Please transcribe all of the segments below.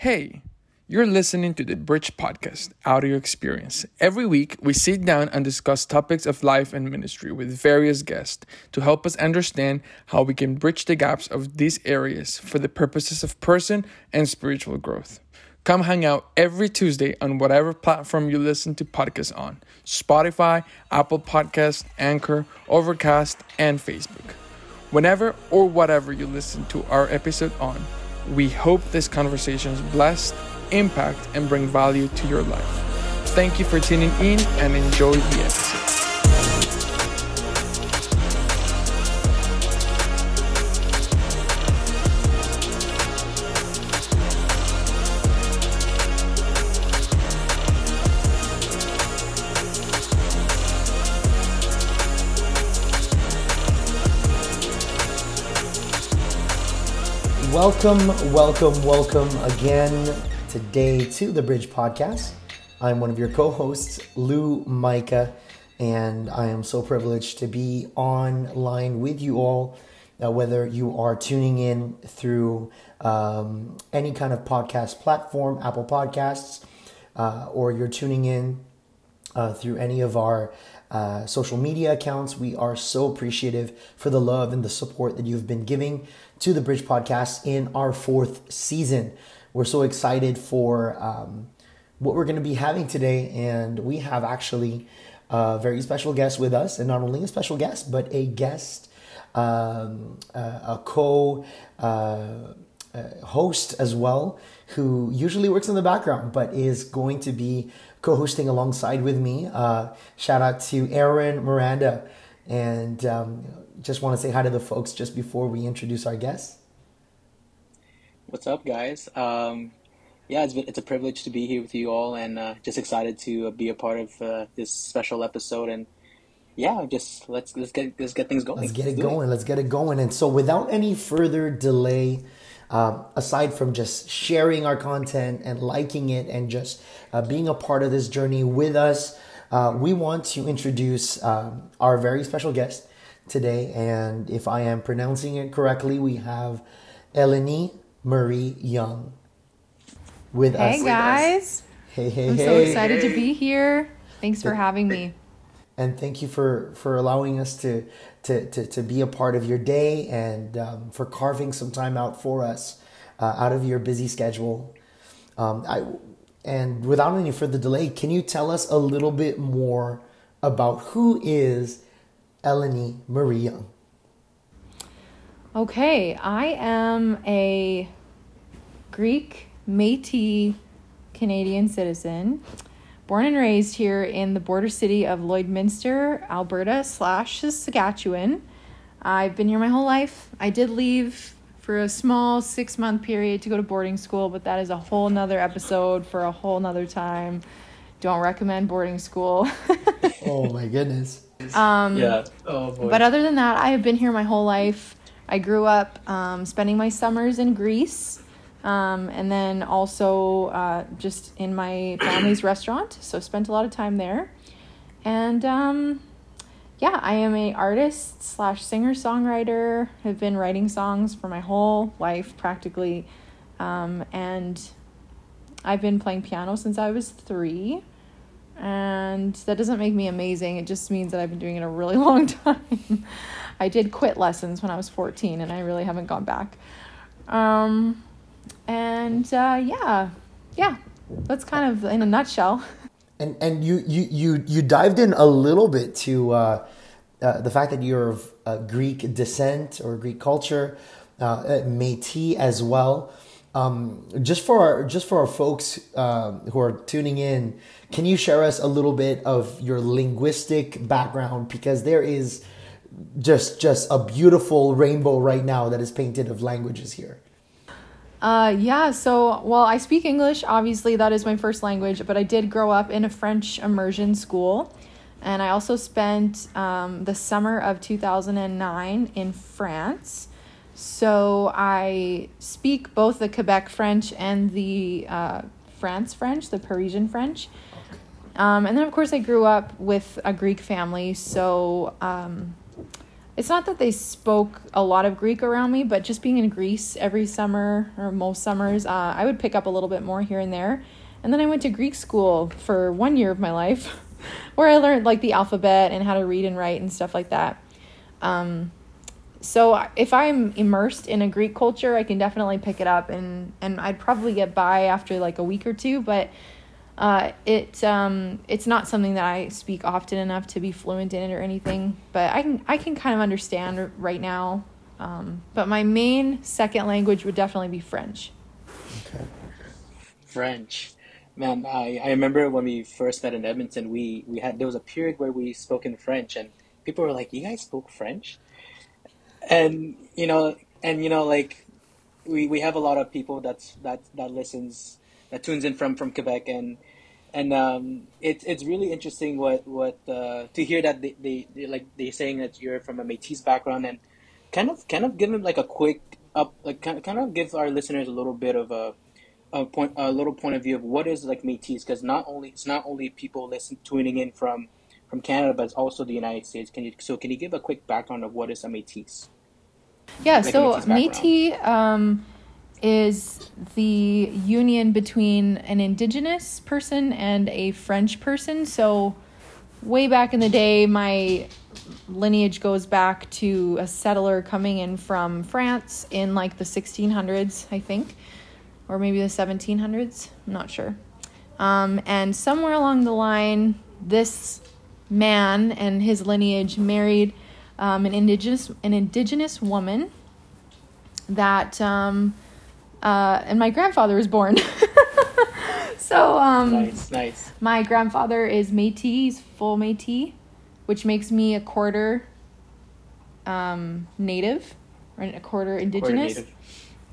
Hey, you're listening to the Bridge Podcast Audio Experience. Every week, we sit down and discuss topics of life and ministry with various guests to help us understand how we can bridge the gaps of these areas for the purposes of person and spiritual growth. Come hang out every Tuesday on whatever platform you listen to podcasts on Spotify, Apple Podcast, Anchor, Overcast, and Facebook. Whenever or whatever you listen to our episode on, we hope this conversation is blessed, impact, and bring value to your life. Thank you for tuning in and enjoy the episode. Welcome, welcome, welcome again today to the Bridge Podcast. I'm one of your co hosts, Lou Micah, and I am so privileged to be online with you all, uh, whether you are tuning in through um, any kind of podcast platform, Apple Podcasts, uh, or you're tuning in uh, through any of our uh, social media accounts. We are so appreciative for the love and the support that you've been giving to the Bridge Podcast in our fourth season. We're so excited for um, what we're going to be having today, and we have actually a very special guest with us, and not only a special guest, but a guest, um, uh, a co. Uh, uh, host as well, who usually works in the background, but is going to be co-hosting alongside with me. Uh, shout out to Aaron Miranda, and um, just want to say hi to the folks just before we introduce our guests. What's up, guys? Um, yeah, it's, been, it's a privilege to be here with you all, and uh, just excited to uh, be a part of uh, this special episode. And yeah, just let's let's get let's get things going. Let's get it do going. Let's get it going. And so, without any further delay, um, aside from just sharing our content and liking it and just uh, being a part of this journey with us, uh, we want to introduce um, our very special guest today. And if I am pronouncing it correctly, we have Elenee Marie Young with us. Hey guys, Hey, hey, I'm hey. so excited to be here. Thanks for having me. and thank you for for allowing us to to to, to be a part of your day and um, for carving some time out for us uh, out of your busy schedule. Um, I and without any further delay, can you tell us a little bit more about who is Elenee Marie Young? Okay, I am a Greek Métis Canadian citizen, born and raised here in the border city of Lloydminster, Alberta slash Saskatchewan. I've been here my whole life. I did leave for a small six month period to go to boarding school, but that is a whole nother episode for a whole nother time. Don't recommend boarding school. Oh my goodness! Yeah. Oh boy. But other than that, I have been here my whole life. I grew up um, spending my summers in Greece, um, and then also uh, just in my family's restaurant. So spent a lot of time there, and um, yeah, I am a artist slash singer songwriter. Have been writing songs for my whole life practically, um, and I've been playing piano since I was three. And that doesn't make me amazing. It just means that I've been doing it a really long time. I did quit lessons when I was 14 and I really haven't gone back. Um, and uh, yeah, yeah, that's kind of in a nutshell. And and you you you you dived in a little bit to uh, uh, the fact that you're of uh, Greek descent or Greek culture, uh, Métis as well. Um, just for our just for our folks um, who are tuning in, can you share us a little bit of your linguistic background because there is just just a beautiful rainbow right now that is painted of languages here. Uh, yeah, so, well, I speak English. Obviously, that is my first language, but I did grow up in a French immersion school. And I also spent um, the summer of 2009 in France. So I speak both the Quebec French and the uh, France French, the Parisian French. Um, and then, of course, I grew up with a Greek family. So um, it's not that they spoke a lot of Greek around me, but just being in Greece every summer or most summers, uh, I would pick up a little bit more here and there. And then I went to Greek school for one year of my life, where I learned like the alphabet and how to read and write and stuff like that. Um, so if I'm immersed in a Greek culture, I can definitely pick it up, and and I'd probably get by after like a week or two, but uh, it um, it's not something that I speak often enough to be fluent in it or anything, but I can I can kind of understand right now. Um, but my main second language would definitely be French. Okay. French, man. I, I remember when we first met in Edmonton. We we had there was a period where we spoke in French, and people were like, "You guys spoke French," and you know, and you know, like we we have a lot of people that's that that listens that tunes in from from Quebec and and um, it's it's really interesting what what uh, to hear that they, they, they like they saying that you're from a Métis background and kind of kind of give them like a quick up like kind of, kind of give our listeners a little bit of a a point a little point of view of what is like Métis because not only it's not only people listen tuning in from from Canada but it's also the United States. Can you so can you give a quick background of what is a Métis? Yeah, like so Métis um, is the union between an indigenous person and a French person. So, way back in the day, my lineage goes back to a settler coming in from France in like the 1600s, I think, or maybe the 1700s. I'm not sure. Um, and somewhere along the line, this man and his lineage married um, an indigenous an indigenous woman that um, uh, and my grandfather was born. so um, nice, nice. My grandfather is Métis, full Métis, which makes me a quarter um, native, or a quarter indigenous, quarter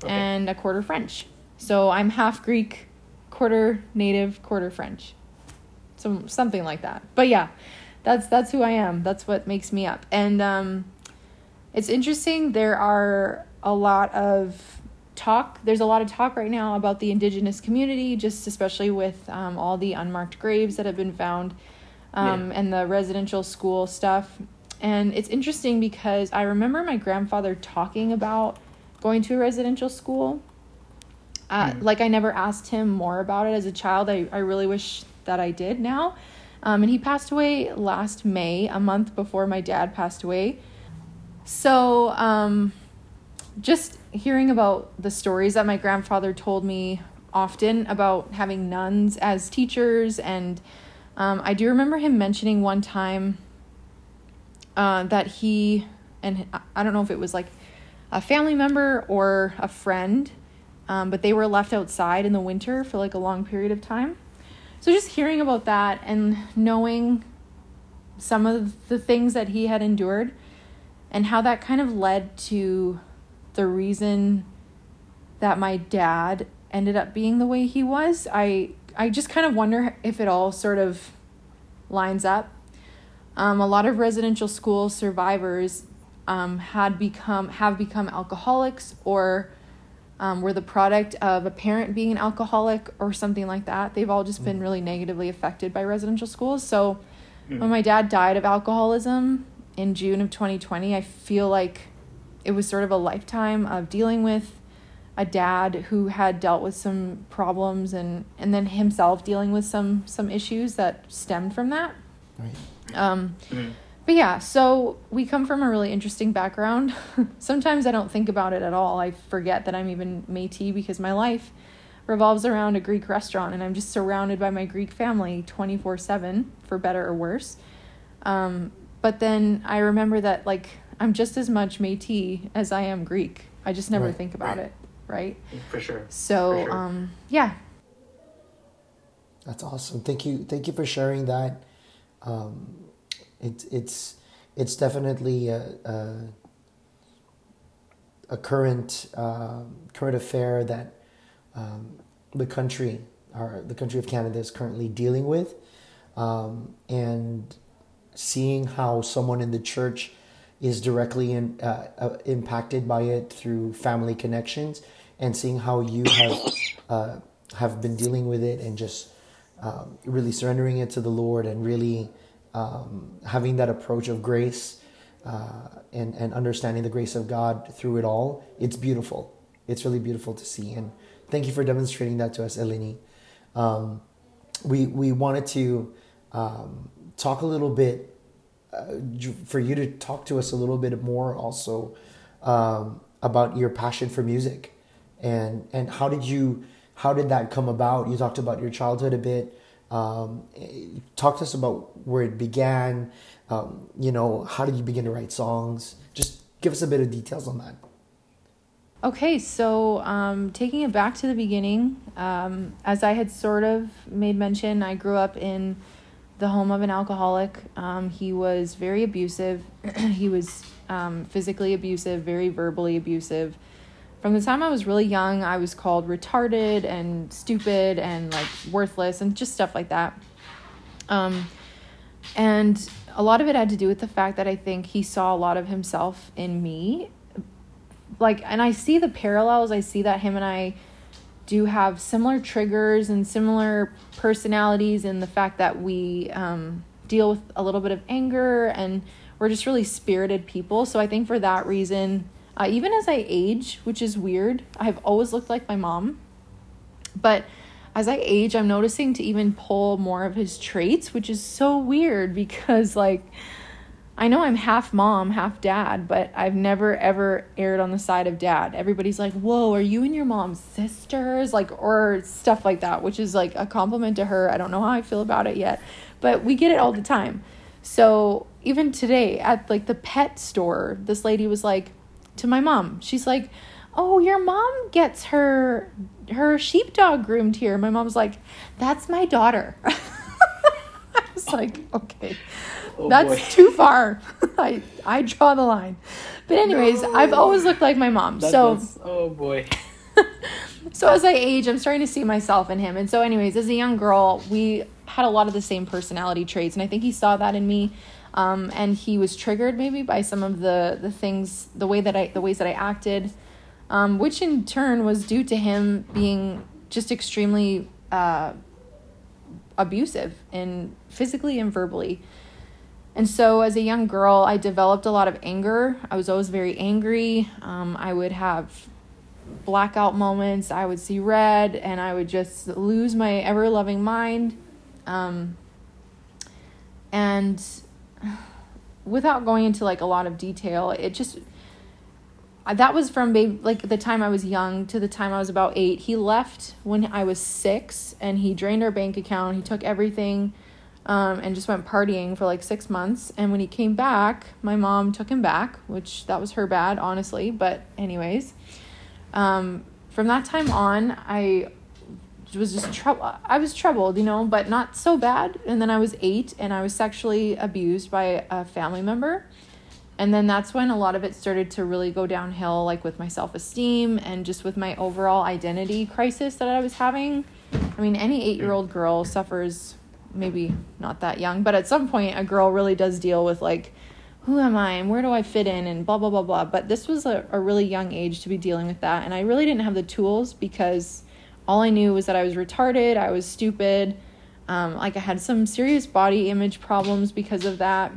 okay. and a quarter French. So I'm half Greek, quarter native, quarter French. So something like that. But yeah, that's that's who I am. That's what makes me up. And um, it's interesting. There are a lot of talk there's a lot of talk right now about the indigenous community just especially with um, all the unmarked graves that have been found um, yeah. and the residential school stuff. And it's interesting because i remember my grandfather talking about going to a residential school. Uh, mm. like i never asked him more about it. As a child i, I really wish that i did now. Um, and he passed away last may a month before my dad passed away. So um, just hearing about the stories that my grandfather told me often about having nuns as teachers and um, i do remember him mentioning one time uh, that he and i don't know if it was like a family member or a friend um, but they were left outside in the winter for like a long period of time. So just hearing about that and knowing some of the things that he had endured and how that kind of led to the reason that my dad ended up being the way he was, I I just kind of wonder if it all sort of lines up. Um, a lot of residential school survivors um, had become have become alcoholics or um, were the product of a parent being an alcoholic or something like that. They've all just been mm. really negatively affected by residential schools. So mm. when my dad died of alcoholism in June of 2020, I feel like it was sort of a lifetime of dealing with a dad who had dealt with some problems and and then himself dealing with some some issues that stemmed from that. Right. Um, mm-hmm. But yeah, so we come from a really interesting background. Sometimes I don't think about it at all. I forget that I'm even Métis because my life revolves around a Greek restaurant and I'm just surrounded by my Greek family 24 7, for better or worse. Um, but then I remember that, like, I'm just as much Métis as I am Greek. I just never right. think about right. it, right? For sure. So, for sure. um, yeah. That's awesome. Thank you. Thank you for sharing that. Um, it's it's it's definitely a a, a current uh, current affair that um, the country, or the country of Canada, is currently dealing with, um, and seeing how someone in the church is directly in, uh, uh, impacted by it through family connections and seeing how you have uh, have been dealing with it and just um, really surrendering it to the Lord and really um, having that approach of grace uh, and and understanding the grace of God through it all. It's beautiful. It's really beautiful to see, and thank you for demonstrating that to us, Elenee. Um, we we wanted to um, talk a little bit for you to talk to us a little bit more also um, about your passion for music and and how did you how did that come about? You talked about your childhood a bit. Um, talk to us about where it began. Um, you know, how did you begin to write songs? Just give us a bit of details on that. Okay, so um, taking it back to the beginning, um, as I had sort of made mention, I grew up in the home of an alcoholic. Um, he was very abusive. he was um, physically abusive, very verbally abusive. From the time I was really young, I was called retarded and stupid and like worthless and just stuff like that. Um, and a lot of it had to do with the fact that I think he saw a lot of himself in me like and I see the parallels. I see that him and I do have similar triggers and similar personalities and the fact that we um, deal with a little bit of anger and we're just really spirited people. So I think for that reason, uh, even as I age, which is weird, I've always looked like my mom. But as I age, I'm noticing to even pull more of his traits, which is so weird because, like, I know I'm half mom, half dad, but I've never ever aired on the side of dad. Everybody's like, "Whoa, are you and your mom sisters?" like or stuff like that, which is like a compliment to her. I don't know how I feel about it yet, but we get it all the time. So, even today at like the pet store, this lady was like to my mom. She's like, "Oh, your mom gets her her sheepdog groomed here." My mom's like, "That's my daughter." I was like, "Okay." Oh, That's boy. too far. I I draw the line. But anyways, no. I've always looked like my mom. That, so oh boy. so as I age, I'm starting to see myself in him. And so anyways, as a young girl, we had a lot of the same personality traits and I think he saw that in me. Um, and he was triggered maybe by some of the the things the way that I the ways that I acted. Um, which in turn was due to him being just extremely uh, abusive and physically and verbally. And so, as a young girl, I developed a lot of anger. I was always very angry. Um, I would have blackout moments. I would see red and I would just lose my ever loving mind. Um, and without going into like a lot of detail, it just that was from baby, like the time I was young to the time I was about eight. He left when I was six and he drained our bank account. He took everything um, and just went partying for like six months. And when he came back, my mom took him back, which that was her bad, honestly. But, anyways, um, from that time on, I was just trouble. I was troubled, you know, but not so bad. And then I was eight and I was sexually abused by a family member. And then that's when a lot of it started to really go downhill, like with my self esteem and just with my overall identity crisis that I was having. I mean, any eight year old girl suffers maybe not that young, but at some point a girl really does deal with like who am I and where do I fit in and blah blah blah blah. But this was a, a really young age to be dealing with that and I really didn't have the tools because all I knew was that I was retarded, I was stupid, um, like I had some serious body image problems because of that.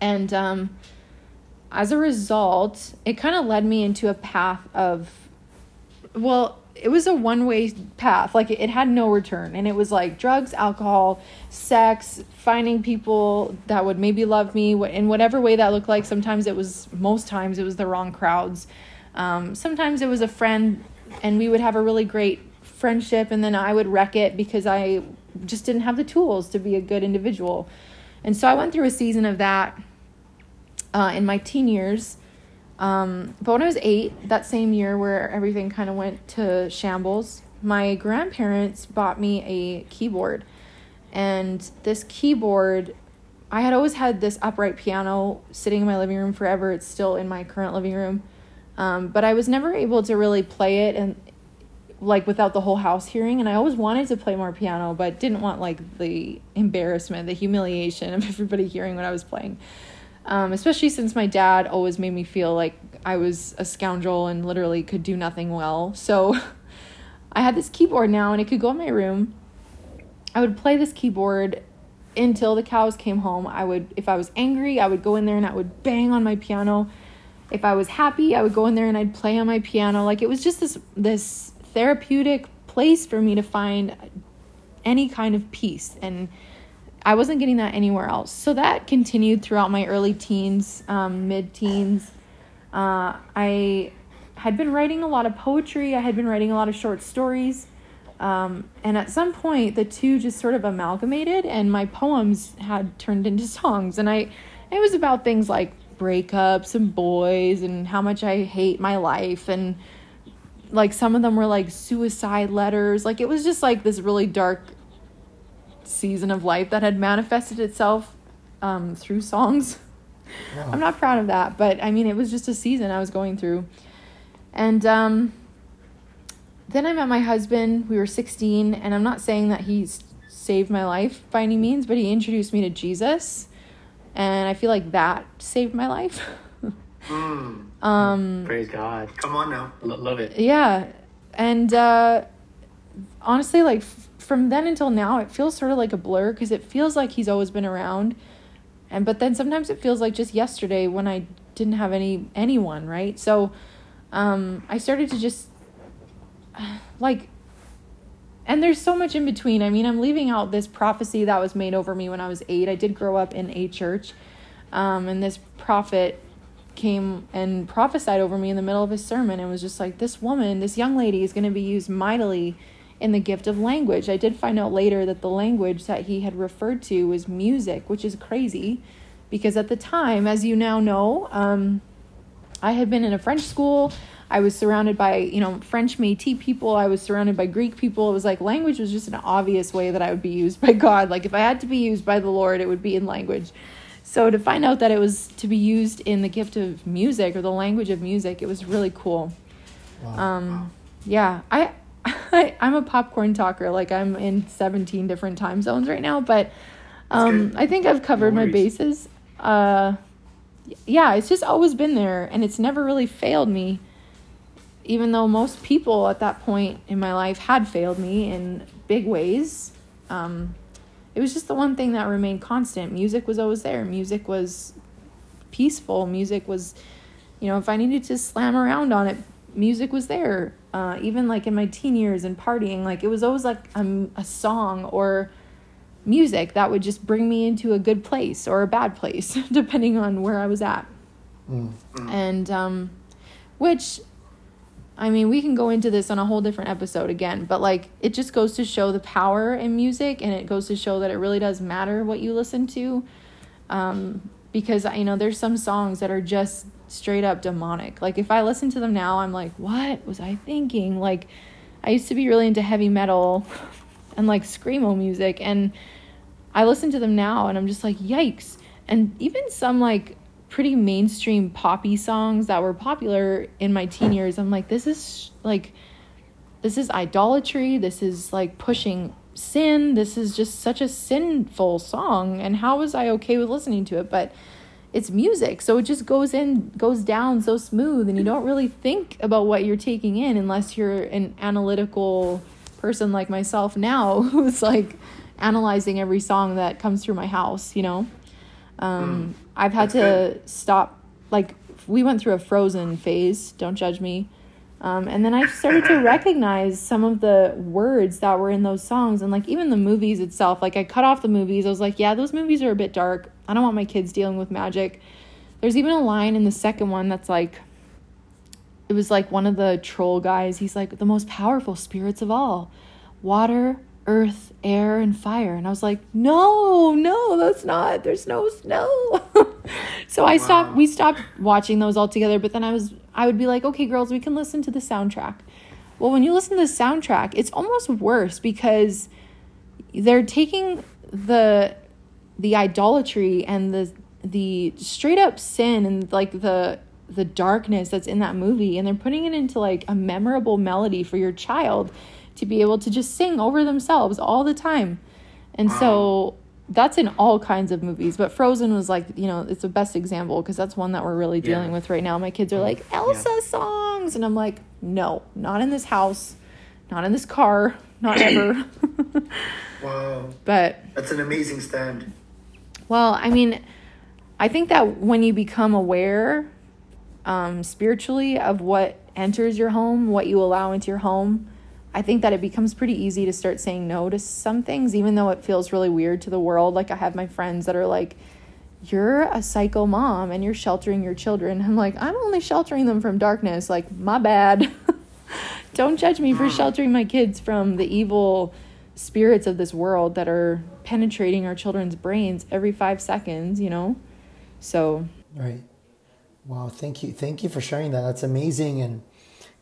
And um, as a result, it kind of led me into a path of well, it was a one way path. Like it, had no return. And it was like drugs, alcohol, sex, finding people that would maybe love me in whatever way that looked like. Sometimes it was, most times it was the wrong crowds. Um, sometimes it was a friend and we would have a really great friendship and then I would wreck it because I just didn't have the tools to be a good individual. And so I went through a season of that uh, in my teen years. Um, but when I was eight, that same year where everything kind of went to shambles, my grandparents bought me a keyboard. And this keyboard, I had always had this upright piano sitting in my living room forever. It's still in my current living room. Um, but I was never able to really play it and like without the whole house hearing and I always wanted to play more piano but didn't want like the embarrassment, the humiliation of everybody hearing what I was playing um, especially since my dad always made me feel like I was a scoundrel and literally could do nothing well. So I had this keyboard now and it could go in my room. I would play this keyboard until the cows came home. I would, if I was angry, I would go in there and I would bang on my piano. If I was happy, I would go in there and I'd play on my piano. Like it was just this this therapeutic place for me to find any kind of peace and I wasn't getting that anywhere else. So that continued throughout my early teens, um, mid teens. Uh, I had been writing a lot of poetry, I had been writing a lot of short stories. Um, and at some point, the two just sort of amalgamated, and my poems had turned into songs. And I, it was about things like breakups and boys and how much I hate my life. And like some of them were like suicide letters. Like it was just like this really dark season of life that had manifested itself um, through songs. Wow. I'm not proud of that, but I mean, it was just a season I was going through. And um, then I met my husband. We were 16, and I'm not saying that he's saved my life by any means, but he introduced me to Jesus. And I feel like that saved my life. mm. um, Praise God. Come on now. L- love it. Yeah. And uh, honestly, like, from then until now, it feels sort of like a blur because it feels like he's always been around. And but then sometimes it feels like just yesterday when I didn't have any anyone, right? So um I started to just like and there's so much in between. I mean, I'm leaving out this prophecy that was made over me when I was 8. I did grow up in a church. Um and this prophet came and prophesied over me in the middle of his sermon and was just like this woman, this young lady is going to be used mightily in the gift of language. I did find out later that the language that he had referred to was music, which is crazy because at the time, as you now know, um, I had been in a French school. I was surrounded by, you know, French Métis people. I was surrounded by Greek people. It was like language was just an obvious way that I would be used by God. Like if I had to be used by the Lord, it would be in language. So to find out that it was to be used in the gift of music or the language of music, it was really cool. Wow. Um, yeah, I I, I'm a popcorn talker. Like I'm in 17 different time zones right now, but um, I think I've covered no my bases. Uh, yeah, it's just always been there, and it's never really failed me. Even though most people at that point in my life had failed me in big ways, um, it was just the one thing that remained constant. Music was always there. Music was peaceful. Music was, you know, if I needed to slam around on it, music was there. Uh, even like in my teen years and partying, like it was always like a, a song or music that would just bring me into a good place or a bad place, depending on where I was at. Mm. And um, which, I mean, we can go into this on a whole different episode again, but like it just goes to show the power in music and it goes to show that it really does matter what you listen to. Um, because, you know, there's some songs that are just straight up demonic. Like if I listen to them now, I'm like, what was I thinking? Like I used to be really into heavy metal and like screamo music and I listen to them now and I'm just like, yikes. And even some like pretty mainstream poppy songs that were popular in my teen years, I'm like, this is like this is idolatry. This is like pushing sin. This is just such a sinful song. And how was I okay with listening to it? But it's music so it just goes in goes down so smooth and you don't really think about what you're taking in unless you're an analytical person like myself now who's like analyzing every song that comes through my house you know um, mm, i've had to good. stop like we went through a frozen phase don't judge me um, and then I started to recognize some of the words that were in those songs and like even the movies itself. Like I cut off the movies. I was like, yeah, those movies are a bit dark. I don't want my kids dealing with magic. There's even a line in the second one that's like, it was like one of the troll guys. He's like, the most powerful spirits of all water, earth, air, and fire. And I was like, no, no, that's not, there's no snow. so I stopped, we stopped watching those all together. But then I was, I would be like, okay, girls, we can listen to the soundtrack. Well, when you listen to the soundtrack, it's almost worse because they're taking the the idolatry and the the straight up sin and like the the darkness that's in that movie and they're putting it into like a memorable melody for your child to be able to just sing over themselves all the time. And so that's in all kinds of movies, but Frozen was like, you know, it's the best example because that's one that we're really dealing yeah. with right now. My kids are like, Elsa yeah. songs. And I'm like, no, not in this house, not in this car, not ever. wow. But that's an amazing stand. Well, I mean, I think that when you become aware um, spiritually of what enters your home, what you allow into your home, I think that it becomes pretty easy to start saying no to some things, even though it feels really weird to the world. Like, I have my friends that are like, You're a psycho mom and you're sheltering your children. I'm like, I'm only sheltering them from darkness. Like, my bad. Don't judge me for sheltering my kids from the evil spirits of this world that are penetrating our children's brains every five seconds, you know? So. Right. Wow. Thank you. Thank you for sharing that. That's amazing. And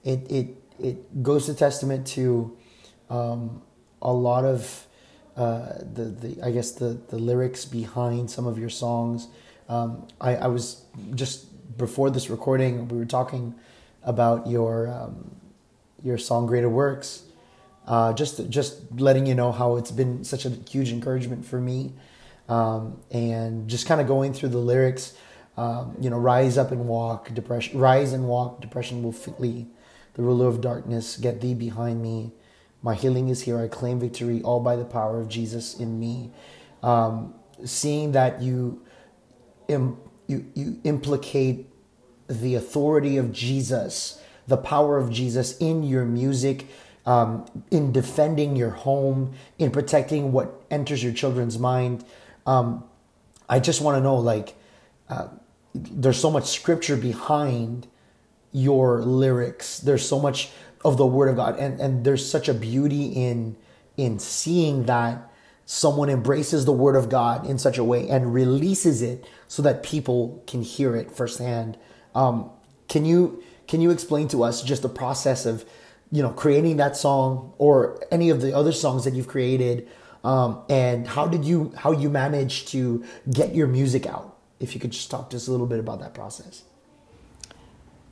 it, it, it goes to testament to um, a lot of uh, the, the, I guess the, the lyrics behind some of your songs. Um, I, I was just before this recording, we were talking about your, um, your song Greater Works uh, just just letting you know how it's been such a huge encouragement for me, um, and just kind of going through the lyrics. Um, you know, rise up and walk, depression, rise and walk, depression will flee. The ruler of darkness, get thee behind me. My healing is here. I claim victory, all by the power of Jesus in me. Um, seeing that you, Im, you, you implicate the authority of Jesus, the power of Jesus in your music, um, in defending your home, in protecting what enters your children's mind. Um, I just want to know, like, uh, there's so much scripture behind your lyrics. There's so much of the Word of God, and and there's such a beauty in in seeing that someone embraces the Word of God in such a way and releases it so that people can hear it firsthand. Um, can you can you explain to us just the process of you know, creating that song or any of the other songs that you've created? Um, and how did you how you manage to get your music out? If you could just talk to us a little bit about that process.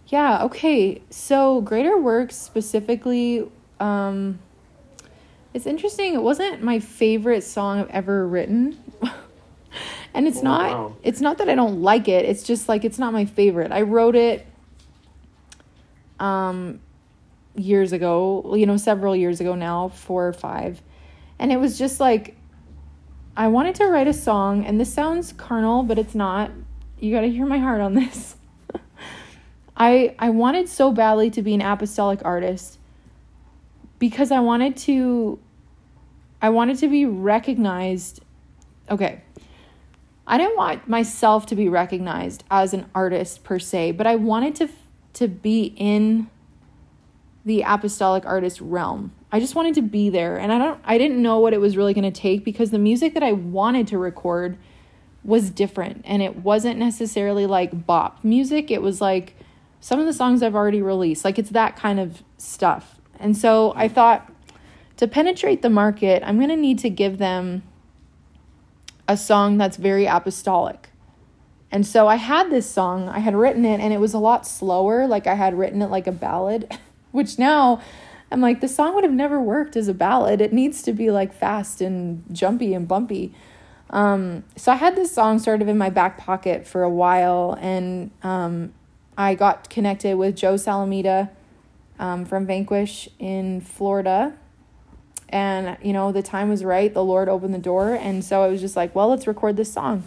Yeah. Okay. So Greater Works specifically. Um, it's interesting. It wasn't my favorite song I've ever written. and it's oh, not wow. it's not that I don't like it. It's just like it's not my favorite. I wrote it um years ago, you know, several years ago now, four or five. And it was just like, I wanted to write a song, and this sounds carnal, but it's not. You got to hear my heart on this. I I wanted so badly to be an apostolic artist because I wanted to I wanted to be recognized. Okay. I didn't want myself to be recognized as an artist per se, but I wanted to to be in the apostolic artist realm. I just wanted to be there and I don't I didn't know what it was really going to take because the music that I wanted to record was different and it wasn't necessarily like bop music. It was like some of the songs I've already released. Like it's that kind of stuff. And so I thought to penetrate the market, I'm going to need to give them a song that's very apostolic. And so I had this song, I had written it and it was a lot slower, like I had written it like a ballad. which now I'm like, the song would have never worked as a ballad. It needs to be like fast and jumpy and bumpy. Um, so I had this song sort of in my back pocket for a while, and um, I got connected with Joe Salamita um, from Vanquish in Florida. And, you know, the time was right. The Lord opened the door. And so I was just like, well, let's record this song.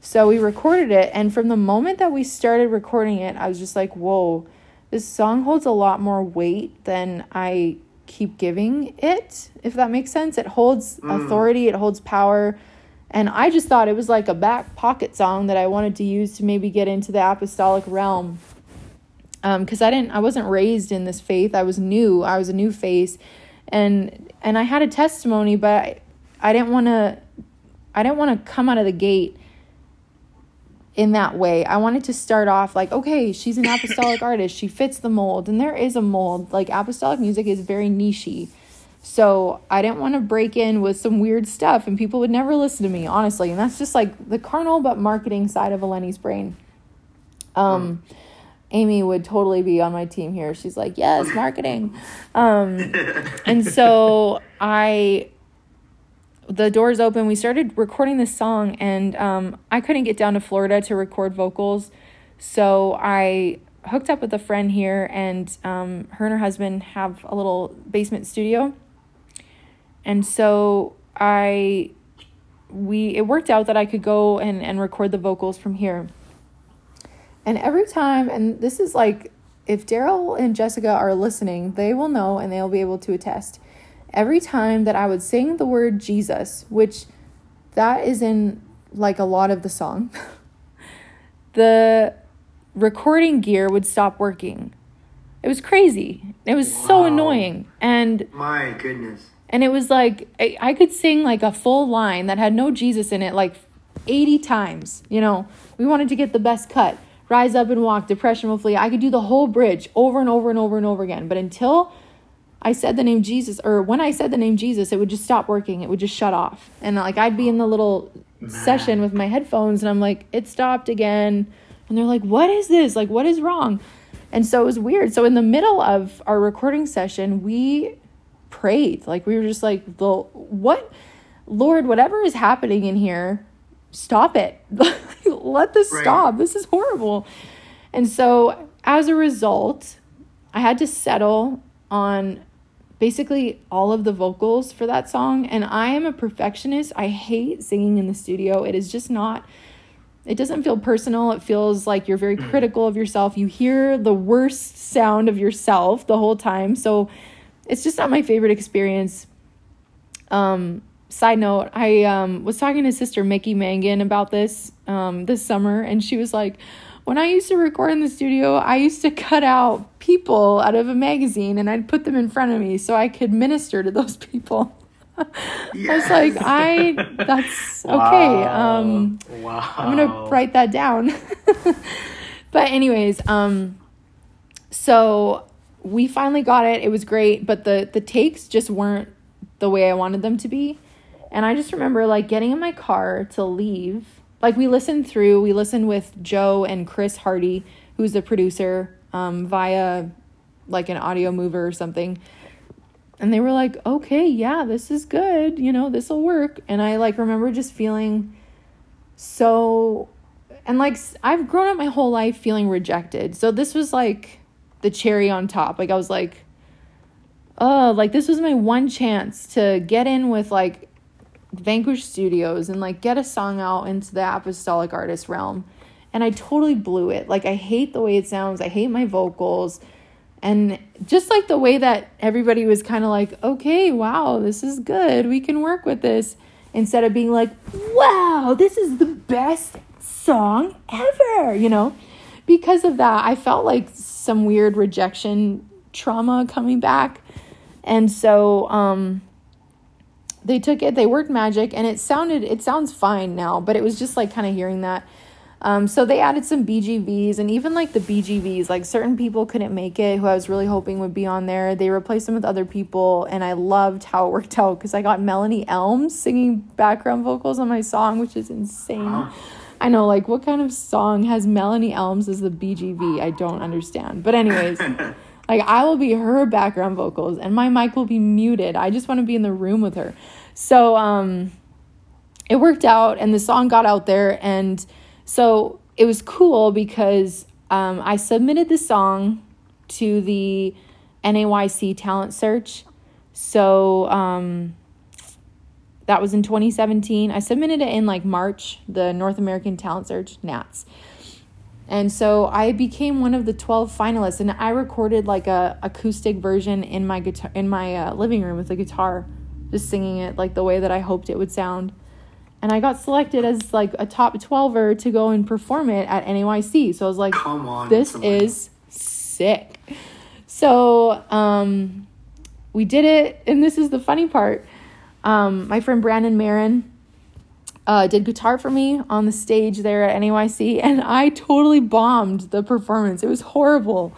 So we recorded it. And from the moment that we started recording it, I was just like, whoa, this song holds a lot more weight than I keep giving it, if that makes sense. It holds mm. authority, it holds power. And I just thought it was like a back pocket song that I wanted to use to maybe get into the apostolic realm. Because um, I didn't, I wasn't raised in this faith. I was new. I was a new face, and and I had a testimony, but I, I didn't want to, I didn't want to come out of the gate in that way. I wanted to start off like, okay, she's an apostolic artist. She fits the mold. And there is a mold. Like apostolic music is very nichey. So I didn't want to break in with some weird stuff and people would never listen to me, honestly. And that's just like the carnal but marketing side of Elenee's brain. Um mm. Amy would totally be on my team here. She's like, "Yes, marketing." Um and so I the doors open. We started recording this song, and um, I couldn't get down to Florida to record vocals. So I hooked up with a friend here, and um, her and her husband have a little basement studio. And so I we it worked out that I could go and, and record the vocals from here. And every time, and this is like if Daryl and Jessica are listening, they will know and they'll be able to attest. Every time that I would sing the word Jesus, which that is in like a lot of the song, the recording gear would stop working. It was crazy. It was wow. so annoying. And my goodness. And it was like I, I could sing like a full line that had no Jesus in it like 80 times. You know, we wanted to get the best cut. Rise up and walk, depression will flee. I could do the whole bridge over and over and over and over again. But until I said the name Jesus, or when I said the name Jesus, it would just stop working. It would just shut off. And like I'd be in the little Man. session with my headphones and I'm like, it stopped again. And they're like, what is this? Like, what is wrong? And so it was weird. So in the middle of our recording session, we prayed. Like we were just like, the what Lord, whatever is happening in here, stop it. Let this right. stop. This is horrible. And so as a result, I had to settle on basically all of the vocals for that song. And I am a perfectionist. I hate singing in the studio. It is just not, it doesn't feel personal. It feels like you're very critical of yourself. You hear the worst sound of yourself the whole time. So it's just not my favorite experience. Um, side note, I um, was talking to Sister Mickey Mangun about this um, this summer, and she was like, when I used to record in the studio, I used to cut out people out of a magazine and I'd put them in front of me so I could minister to those people. yes. I was like, I that's wow. okay. Um wow. I'm gonna write that down. but anyways, um so we finally got it. It was great, but the the takes just weren't the way I wanted them to be. And I just remember like getting in my car to leave like we listened through, we listened with Joe and Chris Hardy, who's the producer, um, via like an audio mover or something. And they were like, okay, yeah, this is good. You know, this will work. And I like remember just feeling so, and like I've grown up my whole life feeling rejected. So this was like the cherry on top. Like I was like, oh, like this was my one chance to get in with like Vanquish Studios and like get a song out into the apostolic artist realm. And I totally blew it. Like I hate the way it sounds. I hate my vocals. And just like the way that everybody was kind of like, okay, wow, this is good. We can work with this. Instead of being like, wow, this is the best song ever, you know? Because of that, I felt like some weird rejection trauma coming back. And so, um, they took it, they worked magic, and it sounded, it sounds fine now, but it was just like kind of hearing that. Um, so they added some BGVs and even like the BGVs, like certain people couldn't make it who I was really hoping would be on there. They replaced them with other people, and I loved how it worked out because I got Melanie Elms singing background vocals on my song, which is insane. I know, like, what kind of song has Melanie Elms as the BGV? I don't understand. But, anyways. Like I will be her background vocals and my mic will be muted. I just want to be in the room with her. So um it worked out and the song got out there and so it was cool because um I submitted the song to the NAYC talent search. So um that was in 2017. I submitted it in like March, the North American Talent Search, NATS. And so I became one of the 12 finalists and I recorded like a acoustic version in my guitar in my uh, living room with a guitar just singing it like the way that I hoped it would sound. And I got selected as like a top 12er to go and perform it at NAYC. So I was like, this is sick. So um, we did it. And this is the funny part. Um, my friend Brandon Marin, uh, did guitar for me on the stage there at NAYC, and I totally bombed the performance. It was horrible.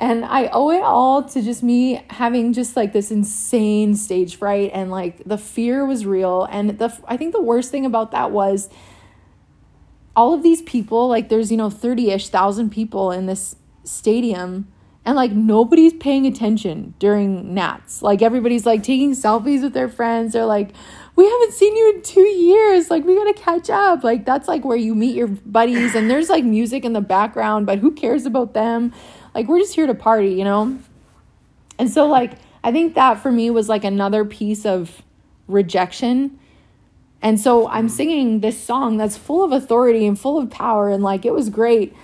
And I owe it all to just me having just like this insane stage fright and like the fear was real. And the I think the worst thing about that was all of these people, like there's, you know, 30 ish thousand people in this stadium and like nobody's paying attention during Nats. Like everybody's like taking selfies with their friends. They're like, we haven't seen you in two years. Like, we gotta catch up. Like, that's like where you meet your buddies, and there's like music in the background, but who cares about them? Like, we're just here to party, you know? And so, like, I think that for me was like another piece of rejection. And so I'm singing this song that's full of authority and full of power and like it was great.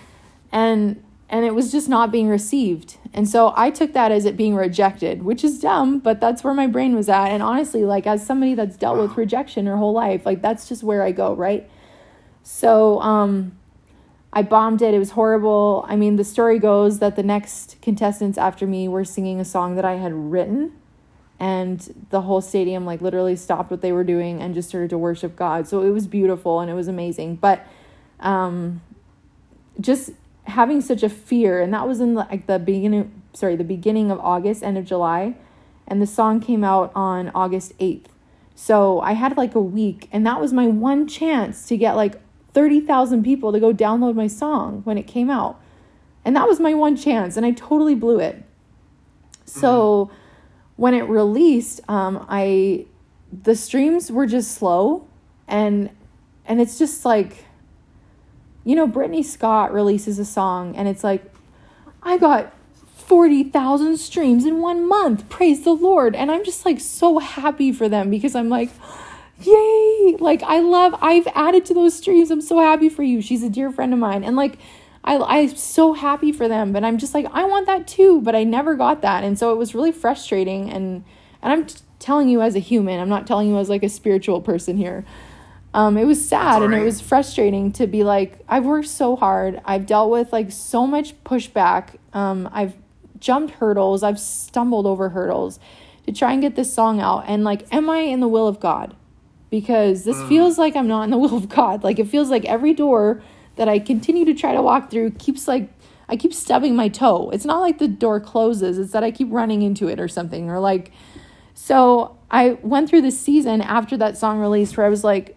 And and it was just not being received. And so I took that as it being rejected, which is dumb, but that's where my brain was at. And honestly, like as somebody that's dealt with rejection her whole life, like that's just where I go, right? So um I bombed it. It was horrible. I mean, the story goes that the next contestants after me were singing a song that I had written and the whole stadium like literally stopped what they were doing and just started to worship God. So it was beautiful and it was amazing. But um just having such a fear and that was in the, like the beginning sorry, the beginning of August, end of July, and the song came out on August 8th. So I had like a week and that was my one chance to get like 30,000 people to go download my song when it came out. And that was my one chance and I totally blew it. So mm-hmm when it released, um, I the streams were just slow, and and it's just like, you know, Brittany Scott releases a song, and it's like, I got forty thousand streams in one month. Praise the Lord! And I'm just like so happy for them because I'm like. Yay! Like I love I've added to those streams. I'm so happy for you. She's a dear friend of mine. And like I, I'm so happy for them, but I'm just like, I want that too, but I never got that. And so it was really frustrating. And, and I'm telling you as a human, I'm not telling you as like a spiritual person here. Um, it was sad and it was frustrating to be like, I've worked so hard. I've dealt with like so much pushback. Um, I've jumped hurdles. I've stumbled over hurdles to try and get this song out. And like, am I in the will of God? Because this mm. feels like I'm not in the will of God. Like, it feels like every door that I continue to try to walk through keeps like I keep stubbing my toe. It's not like the door closes, it's that I keep running into it or something or like so I went through this season after that song released where I was like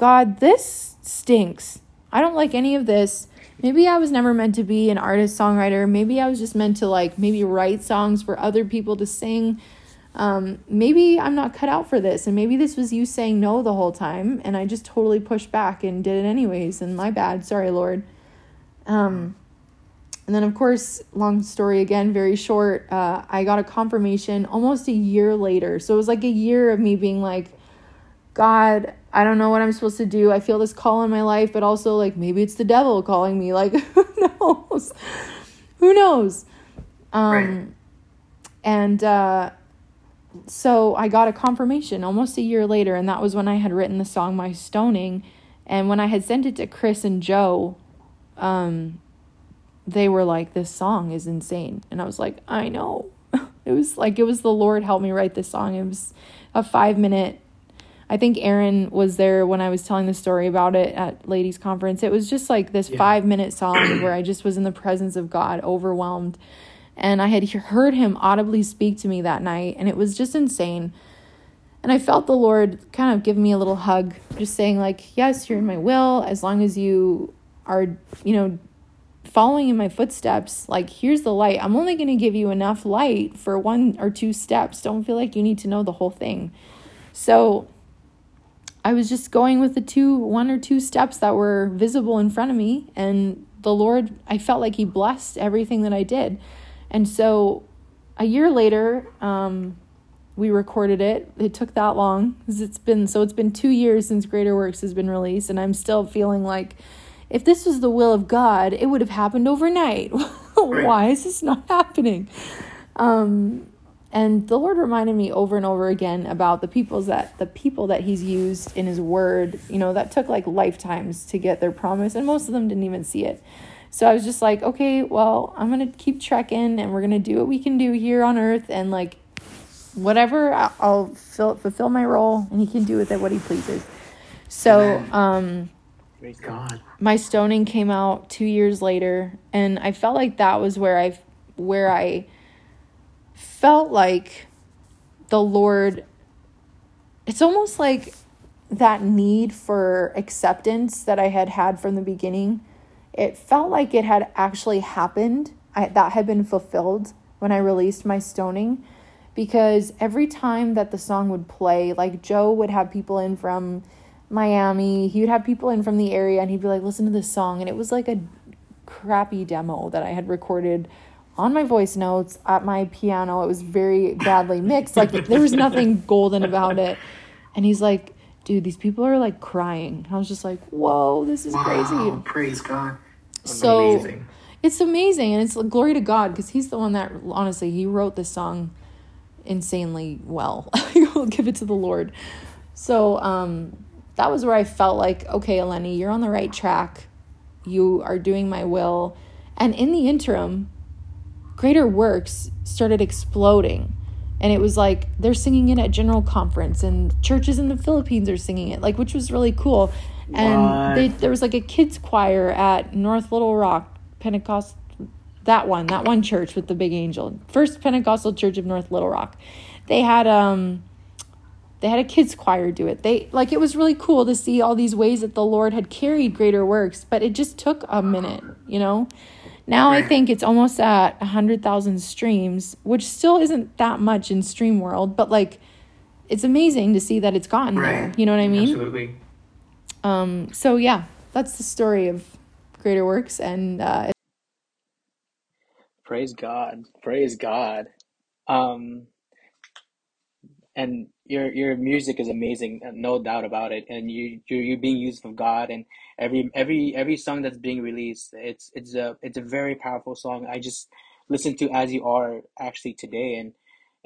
God, this stinks. I don't like any of this. Maybe I was never meant to be an artist songwriter. Maybe I was just meant to like maybe write songs for other people to sing um, maybe I'm not cut out for this, and maybe this was you saying no the whole time, and I just totally pushed back and did it anyways, and my bad, sorry, Lord. Um, and then, of course, long story again, very short, uh, I got a confirmation almost a year later. So it was like a year of me being like, God, I don't know what I'm supposed to do. I feel this call in my life, but also like maybe it's the devil calling me. Like, who knows? who knows? Um, right. And, uh, so I got a confirmation almost a year later, and that was when I had written the song My Stoning. And when I had sent it to Chris and Joe, um, they were like, This song is insane. And I was like, I know. it was like, it was the Lord helped me write this song. It was a five minute, I think Aaron was there when I was telling the story about it at ladies' conference. It was just like this yeah. five minute song where I just was in the presence of God, overwhelmed and I had heard him audibly speak to me that night, and it was just insane. And I felt the Lord kind of give me a little hug, just saying, like, yes, you're in my will, as long as you are, you know, following in my footsteps. Like, here's the light. I'm only going to give you enough light for one or two steps. Don't feel like you need to know the whole thing. So I was just going with the two, one or two steps that were visible in front of me. And the Lord, I felt like He blessed everything that I did. And so a year later, um, we recorded it. It took that long because it's been so it's been two years since Greater Works has been released, and I'm still feeling like if this was the will of God, it would have happened overnight. Why is this not happening? Um, and the Lord reminded me over and over again about the people's that the people that He's used in His Word. You know that took like lifetimes to get their promise, and most of them didn't even see it. So I was just like, okay, well, I'm going to keep trekking and we're going to do what we can do here on earth and like whatever I'll fill, fulfill my role and he can do with it what he pleases. So, um, God. My stoning came out 2 years later and I felt like that was where I where I felt like the Lord it's almost like that need for acceptance that I had had from the beginning it felt like it had actually happened. I, that had been fulfilled when I released my stoning because every time that the song would play, like Joe would have people in from Miami, he would have people in from the area and he'd be like, listen to this song. And it was like a crappy demo that I had recorded on my voice notes at my piano. It was very badly mixed. Like there was nothing golden about it. And he's like, dude, these people are like crying. I was just like, whoa, this is crazy. Praise God. So Amazing. it's amazing. And it's like, glory to God because he's the one that, honestly, he wrote this song insanely well. I'll give it to the Lord. So um, that was where I felt like, okay, Elenee, you're on the right track. You are doing my will. And in the interim, Greater Works started exploding. And it was like they're singing it at General Conference, and churches in the Philippines are singing it, like which was really cool. And they, there was like a kids choir at North Little Rock Pentecost, that one, that one church with the big angel, First Pentecostal Church of North Little Rock. They had um, they had a kids choir do it. They like it was really cool to see all these ways that the Lord had carried greater works, but it just took a minute, you know. Now I think it's almost at a hundred thousand streams, which still isn't that much in stream world, but like it's amazing to see that it's gotten there. You know what I mean? Absolutely. Um. So yeah, that's the story of Greater Works, and uh, Praise God. Praise God. Um, and your your music is amazing, no doubt about it. And you you're, you're being used of God, and every every every song that's being released, it's it's a it's a very powerful song. I just listened to As You Are actually today, and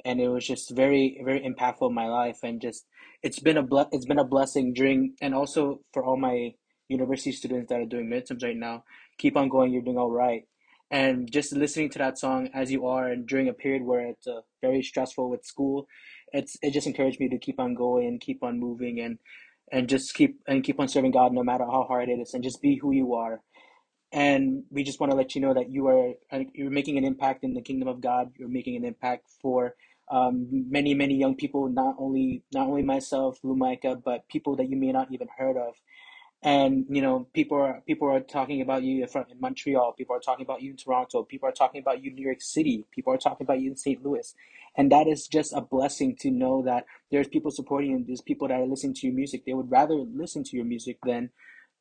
and it was just very very impactful in my life, and just it's been a ble- it's been a blessing during, and also for all my university students that are doing midterms right now. Keep on going, you're doing all right and just listening to that song as you are and during a period where it's uh, very stressful with school it's it just encouraged me to keep on going and keep on moving and and just keep and keep on serving god no matter how hard it is and just be who you are. And we just want to let you know that you are uh, you're making an impact in the kingdom of god. You're making an impact for um, many many young people not only not only myself Lou Micah, but people that you may not even heard of and you know people are people are talking about you in front in Montreal. People are talking about you in Toronto. People are talking about you in New York City. People are talking about you in St. Louis, and that is just a blessing to know that there's people supporting you. And there's people that are listening to your music. They would rather listen to your music than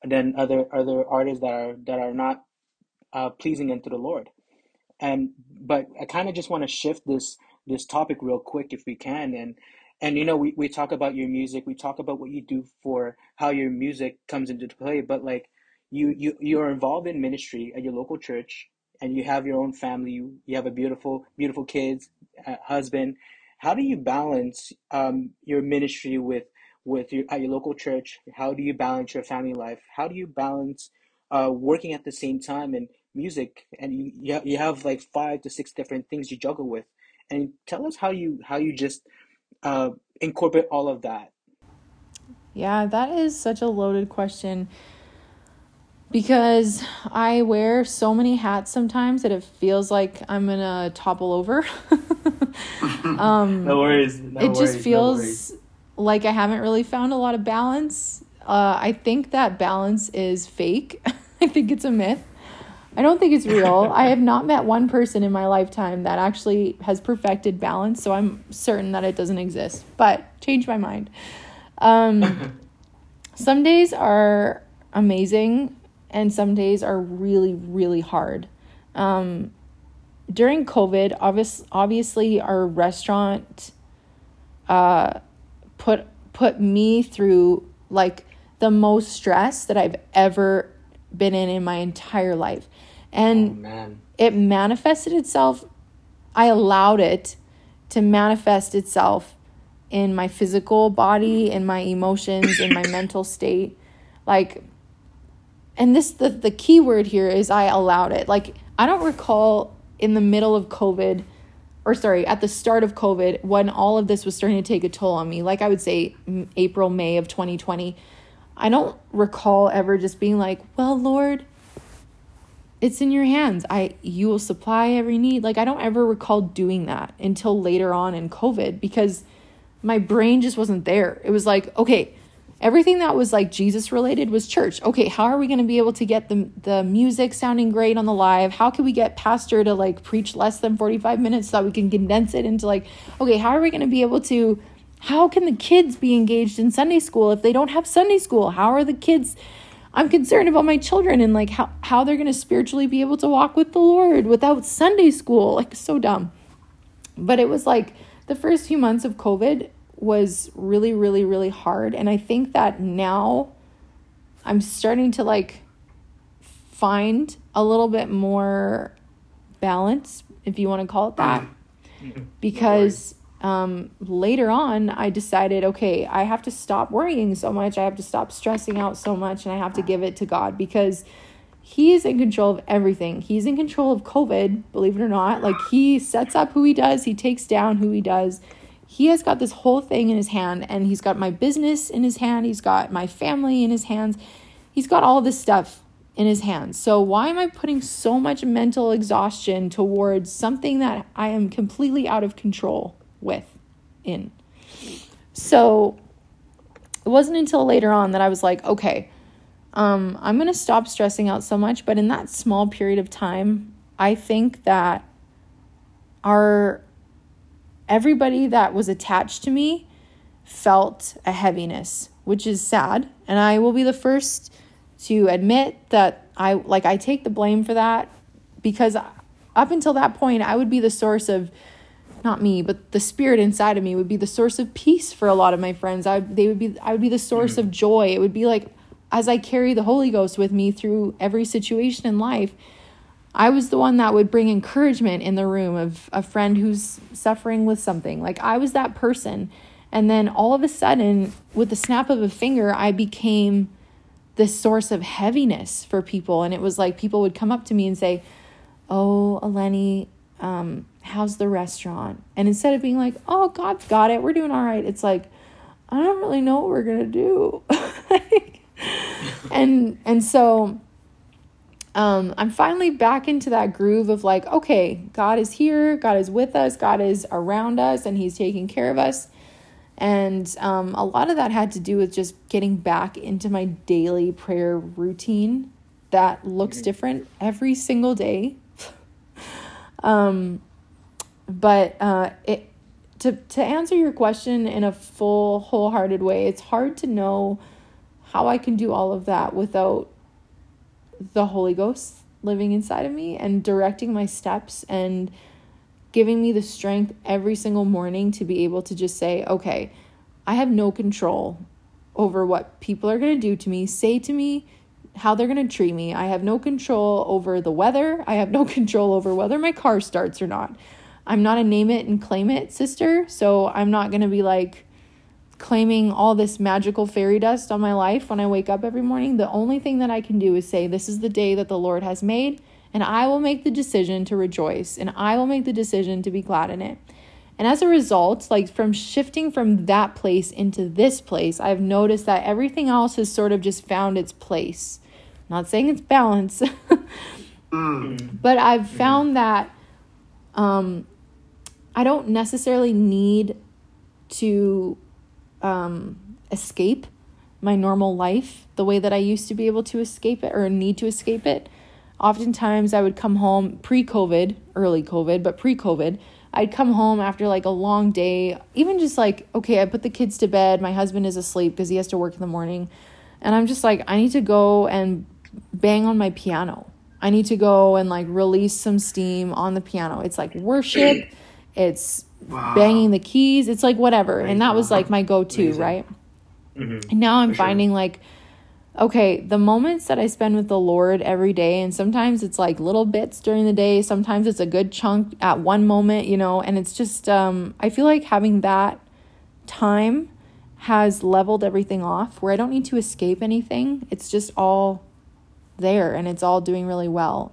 than other other artists that are that are not uh, pleasing unto the Lord and but I kind of just want to shift this this topic real quick if we can and and you know we, we talk about your music we talk about what you do for how your music comes into play but like you you you're involved in ministry at your local church and you have your own family you, you have a beautiful beautiful kids uh, husband. How do you balance um, your ministry with with your at your local church? How do you balance your family life? How do you balance uh, working at the same time and music? And you, you ha- you have like five to six different things you juggle with. And tell us how you how you just uh, incorporate all of that yeah, that is such a loaded question because I wear so many hats sometimes that it feels like I'm gonna topple over. um, No worries. No it just worries, no feels worries. like I haven't really found a lot of balance. Uh, I think that balance is fake. I think it's a myth. I don't think it's real. I have not met one person in my lifetime that actually has perfected balance, so I'm certain that it doesn't exist. But change my mind. Um, some days are amazing, and some days are really, really hard. Um, during COVID, obvious, obviously, our restaurant uh, put put me through like the most stress that I've ever been in in my entire life, and man it manifested itself. I allowed it to manifest itself in my physical body, in my emotions, in my mental state. Like, and this, the, the key word here is I allowed it. Like, I don't recall in the middle of COVID, or sorry, at the start of COVID, when all of this was starting to take a toll on me, like I would say April, May of 2020, I don't recall ever just being like, well, Lord, it's in your hands. I you will supply every need. Like I don't ever recall doing that until later on in COVID because my brain just wasn't there. It was like, okay, everything that was like Jesus related was church. Okay, how are we going to be able to get the the music sounding great on the live? How can we get pastor to like preach less than 45 minutes so that we can condense it into like, okay, how are we going to be able to how can the kids be engaged in Sunday school if they don't have Sunday school? How are the kids I'm concerned about my children and like how, how they're going to spiritually be able to walk with the Lord without Sunday school. Like, so dumb. But it was like the first few months of COVID was really, really, really hard. And I think that now I'm starting to like find a little bit more balance, if you want to call it that. Mm-hmm. Because um, later on, I decided, okay, I have to stop worrying so much. I have to stop stressing out so much, and I have to give it to God because He is in control of everything. He's in control of COVID, believe it or not. Like, He sets up who He does, He takes down who He does. He has got this whole thing in His hand, and He's got my business in His hand, He's got my family in His hands. He's got all this stuff in his hands. So why am I putting so much mental exhaustion towards something that I am completely out of control with in? So it wasn't until later on that I was like, okay, um, I'm going to stop stressing out so much. But in that small period of time, I think that our everybody that was attached to me felt a heaviness, which is sad. And I will be the first to admit that I like I take the blame for that because up until that point I would be the source of not me, but the spirit inside of me would be the source of peace for a lot of my friends. I they would be I would be the source mm-hmm. of joy. It would be like as I carry the Holy Ghost with me through every situation in life, I was the one that would bring encouragement in the room of a friend who's suffering with something. Like I was that person. And then all of a sudden, with the snap of a finger, I became this source of heaviness for people. And it was like people would come up to me and say, Oh, Elenee, um, how's the restaurant? And instead of being like, Oh, God's got it, we're doing all right, it's like, I don't really know what we're gonna do. and and so um, I'm finally back into that groove of like, okay, God is here, God is with us, God is around us, and He's taking care of us. And um, a lot of that had to do with just getting back into my daily prayer routine that looks mm-hmm. different every single day. um, but uh, it, to, to answer your question in a full, wholehearted way, it's hard to know how I can do all of that without the Holy Ghost living inside of me and directing my steps and giving me the strength every single morning to be able to just say, okay, I have no control over what people are going to do to me, say to me, how they're going to treat me. I have no control over the weather. I have no control over whether my car starts or not. I'm not a name it and claim it sister, so I'm not going to be like claiming all this magical fairy dust on my life when I wake up every morning. The only thing that I can do is say, This is the day that the Lord has made and I will make the decision to rejoice and I will make the decision to be glad in it. And as a result, like from shifting from that place into this place, I've noticed that everything else has sort of just found its place. not saying it's balance, mm. but I've found that um, I don't necessarily need to um, escape my normal life the way that I used to be able to escape it or need to escape it oftentimes I would come home pre COVID, early COVID, but pre COVID. I'd come home after like a long day, even just like, okay, I put the kids to bed. My husband is asleep because he has to work in the morning. And I'm just like, I need to go and bang on my piano. I need to go and like release some steam on the piano. It's like worship, it's wow. banging the keys, it's like whatever. And that was like my go to, right? Mm-hmm. And now I'm For finding sure. like, okay, the moments that I spend with the Lord every day, and sometimes it's like little bits during the day, sometimes it's a good chunk at one moment, you know, and it's just, um, I feel like having that time has leveled everything off where I don't need to escape anything. It's just all there and it's all doing really well.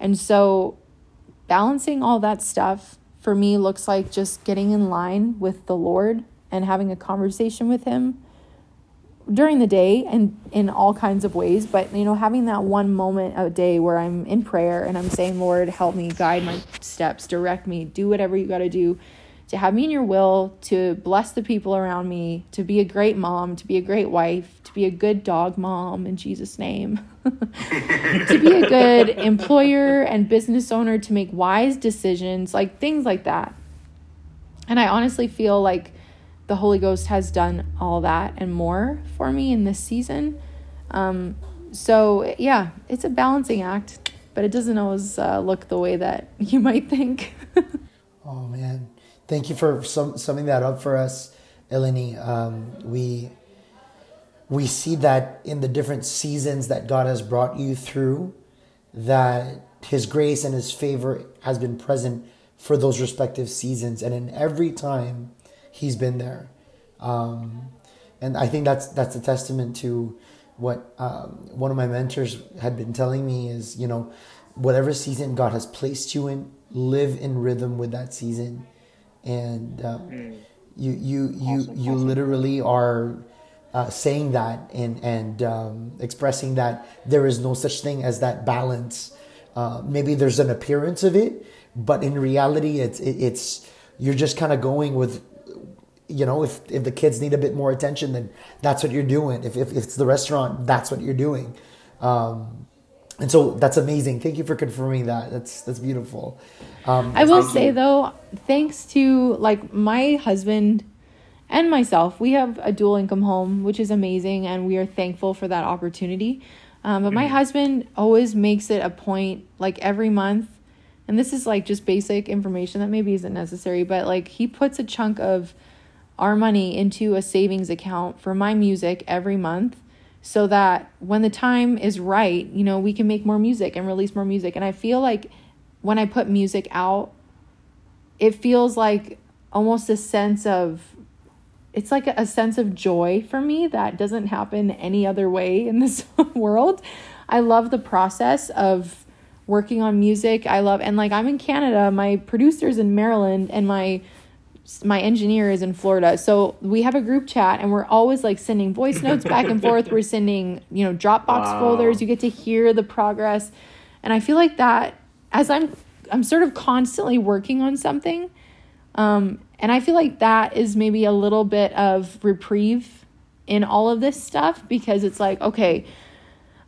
And so balancing all that stuff for me looks like just getting in line with the Lord and having a conversation with Him during the day and in all kinds of ways. But you know having that one moment a day where i'm in prayer and i'm saying lord help me guide my steps direct me do whatever you got to do to have me in your will to bless the people around me to be a great mom to be a great wife to be a good dog mom in jesus name to be a good employer and business owner to make wise decisions like things like that and i honestly feel like the Holy Ghost has done all that and more for me in this season. Um, so, yeah, it's a balancing act, but it doesn't always uh, look the way that you might think. oh, man. Thank you for sum- summing that up for us. Elenee, um, we we see that in the different seasons that God has brought you through, that His grace and His favor has been present for those respective seasons, and in every time He's been there. Um, and I think that's that's a testament to what um, one of my mentors had been telling me is you know whatever season God has placed you in, live in rhythm with that season, and um, mm. you you you awesome, you awesome. literally are uh, saying that and and um, expressing that there is no such thing as that balance. Uh, maybe there's an appearance of it, but in reality, it's it, it's you're just kind of going with you know if if the kids need a bit more attention then that's what you're doing if, if, if it's the restaurant that's what you're doing um, and so that's amazing. Thank you for confirming that. That's that's beautiful. Um, i will say though thanks to like my husband and myself we have a dual income home which is amazing and we are thankful for that opportunity. Um, but my mm-hmm. husband always makes it a point like every month and this is like just basic information that maybe isn't necessary but like he puts a chunk of our money into a savings account for my music every month so that when the time is right, you know, we can make more music and release more music. And I feel like when I put music out, it feels like almost a sense of it's like a sense of joy for me that doesn't happen any other way in this world. I love the process of working on music. I love and like I'm in Canada, my producer's in Maryland and my my engineer is in Florida. So we have a group chat and we're always like sending voice notes back and forth. We're sending, you know, Dropbox wow. folders. You get to hear the progress. And I feel like that as I'm I'm sort of constantly working on something. Um, and I feel like that is maybe a little bit of reprieve in all of this stuff because it's like, okay,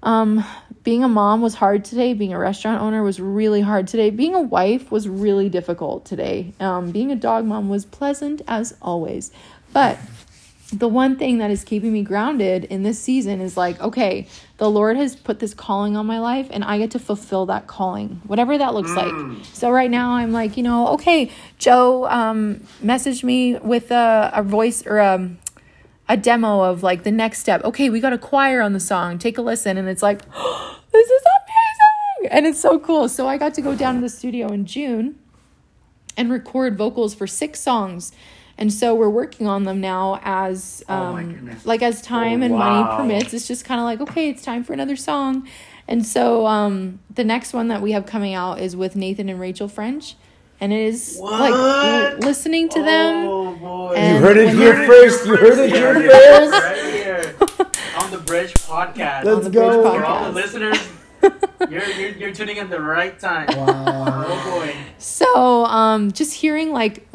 um, being a mom was hard today. Being a restaurant owner was really hard today. Being a wife was really difficult today. Um, being a dog mom was pleasant as always. But the one thing that is keeping me grounded in this season is like, okay, the Lord has put this calling on my life and I get to fulfill that calling, whatever that looks mm. like. So right now I'm like, you know, okay, Joe um, messaged me with a, a voice or a, um, a demo of like the next step. Okay, we got a choir on the song. Take a listen. And it's like, oh, this is amazing. And it's so cool. So I got to go down to the studio in June and record vocals for six songs. And so we're working on them now as oh um, oh like as time oh, and wow. money permits. It's just kind of like, okay, it's time for another song. And so um, the next one that we have coming out is with Nathan and Rachel French and it is what? like listening to them. Oh boy! You heard it here first. You heard it here first. Right here on the Bridge Podcast. Let's go. For all the listeners. you're, you're, you're tuning in the right time. Wow. Oh boy. So, um, just hearing like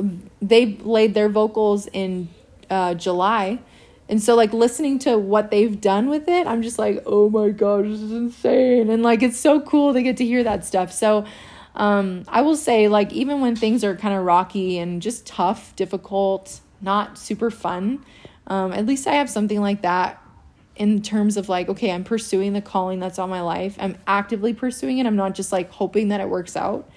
they laid their vocals in uh, July. And so, like, listening to what they've done with it, I'm just like, oh my gosh, this is insane. And, like, it's so cool to get to hear that stuff. So, um, I will say, like, even when things are kind of rocky and just tough, difficult, not super fun, um, at least I have something like that in terms of like, okay, I'm pursuing the calling that's on my life. I'm actively pursuing it. I'm not just like hoping that it works out.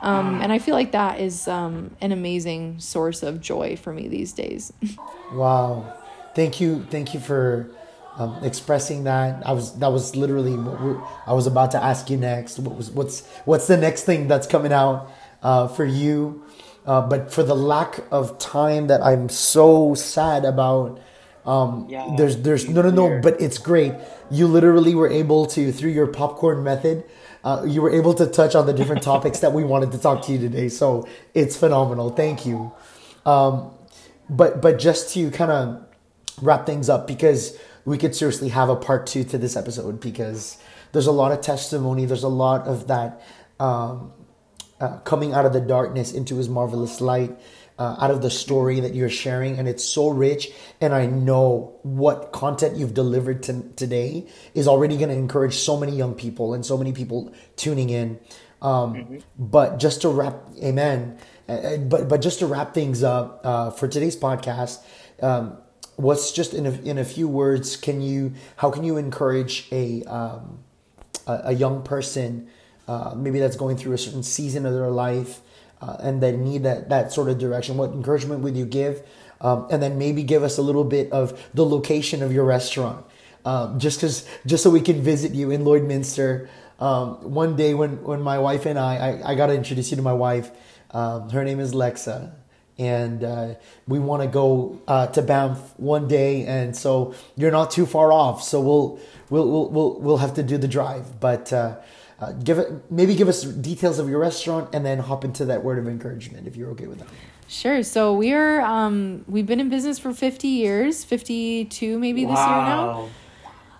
Um, and I feel like that is um, an amazing source of joy for me these days. wow. Thank you. Thank you for um, expressing that. I was that was literally what I was about to ask you next. What was what's what's the next thing that's coming out uh, for you? Uh, but for the lack of time that I'm so sad about. Um, yeah, there's there's no no no, but it's great. You literally were able to through your popcorn method. Uh, you were able to touch on the different topics that we wanted to talk to you today. So it's phenomenal. Thank you. Um, but but just to kind of wrap things up because we could seriously have a part two to this episode because there's a lot of testimony. There's a lot of that um, uh, coming out of the darkness into His marvelous light. Uh, out of the story that you're sharing, and it's so rich. And I know what content you've delivered to, today is already going to encourage so many young people and so many people tuning in. Um, mm-hmm. But just to wrap, amen. Uh, uh but but just to wrap things up uh, for today's podcast, um, what's just in a, in a few words can you how can you encourage a um, a, a, young person uh, maybe that's going through a certain season of their life uh, and they need that that sort of direction what encouragement would you give um, and then maybe give us a little bit of the location of your restaurant, um, just because just so we can visit you in Lloydminster. Um, one day when when my wife and I, I, I got to introduce you to my wife. Um, her name is Lexa, and uh, we want to go uh, to Banff one day, and so you're not too far off. So we'll we'll we'll we'll, we'll have to do the drive, but. Uh, uh, give it maybe give us details of your restaurant and then hop into that word of encouragement if you're okay with that Sure. So we are um we've been in business for 50 years, 52 maybe this year now.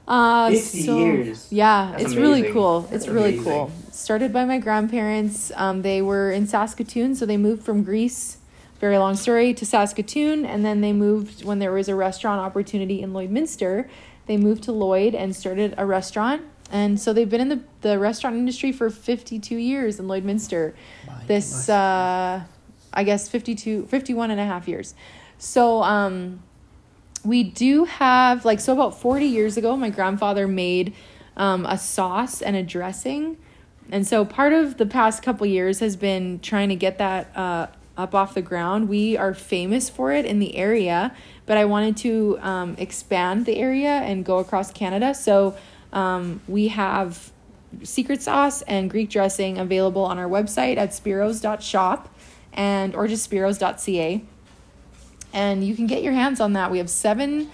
Uh 50 so, years. Yeah, That's it's really amazing. cool. That's it's really amazing. cool. Started by my grandparents. Um they were in Saskatoon, so they moved from Greece, very long story, to Saskatoon and then they moved when there was a restaurant opportunity in Lloydminster. They moved to Lloyd and started a restaurant. And so they've been in the, the restaurant industry for 52 years in Lloydminster. My This uh I guess 52 51 and a half years. So um we do have like so about 40 years ago my grandfather made um, a sauce and a dressing and so part of the past couple years has been trying to get that uh, up off the ground we are famous for it in the area but i wanted to um, expand the area and go across canada so um, we have secret sauce and greek dressing available on our website at spiros.shop and or just spiros.ca and you can get your hands on that. We have seven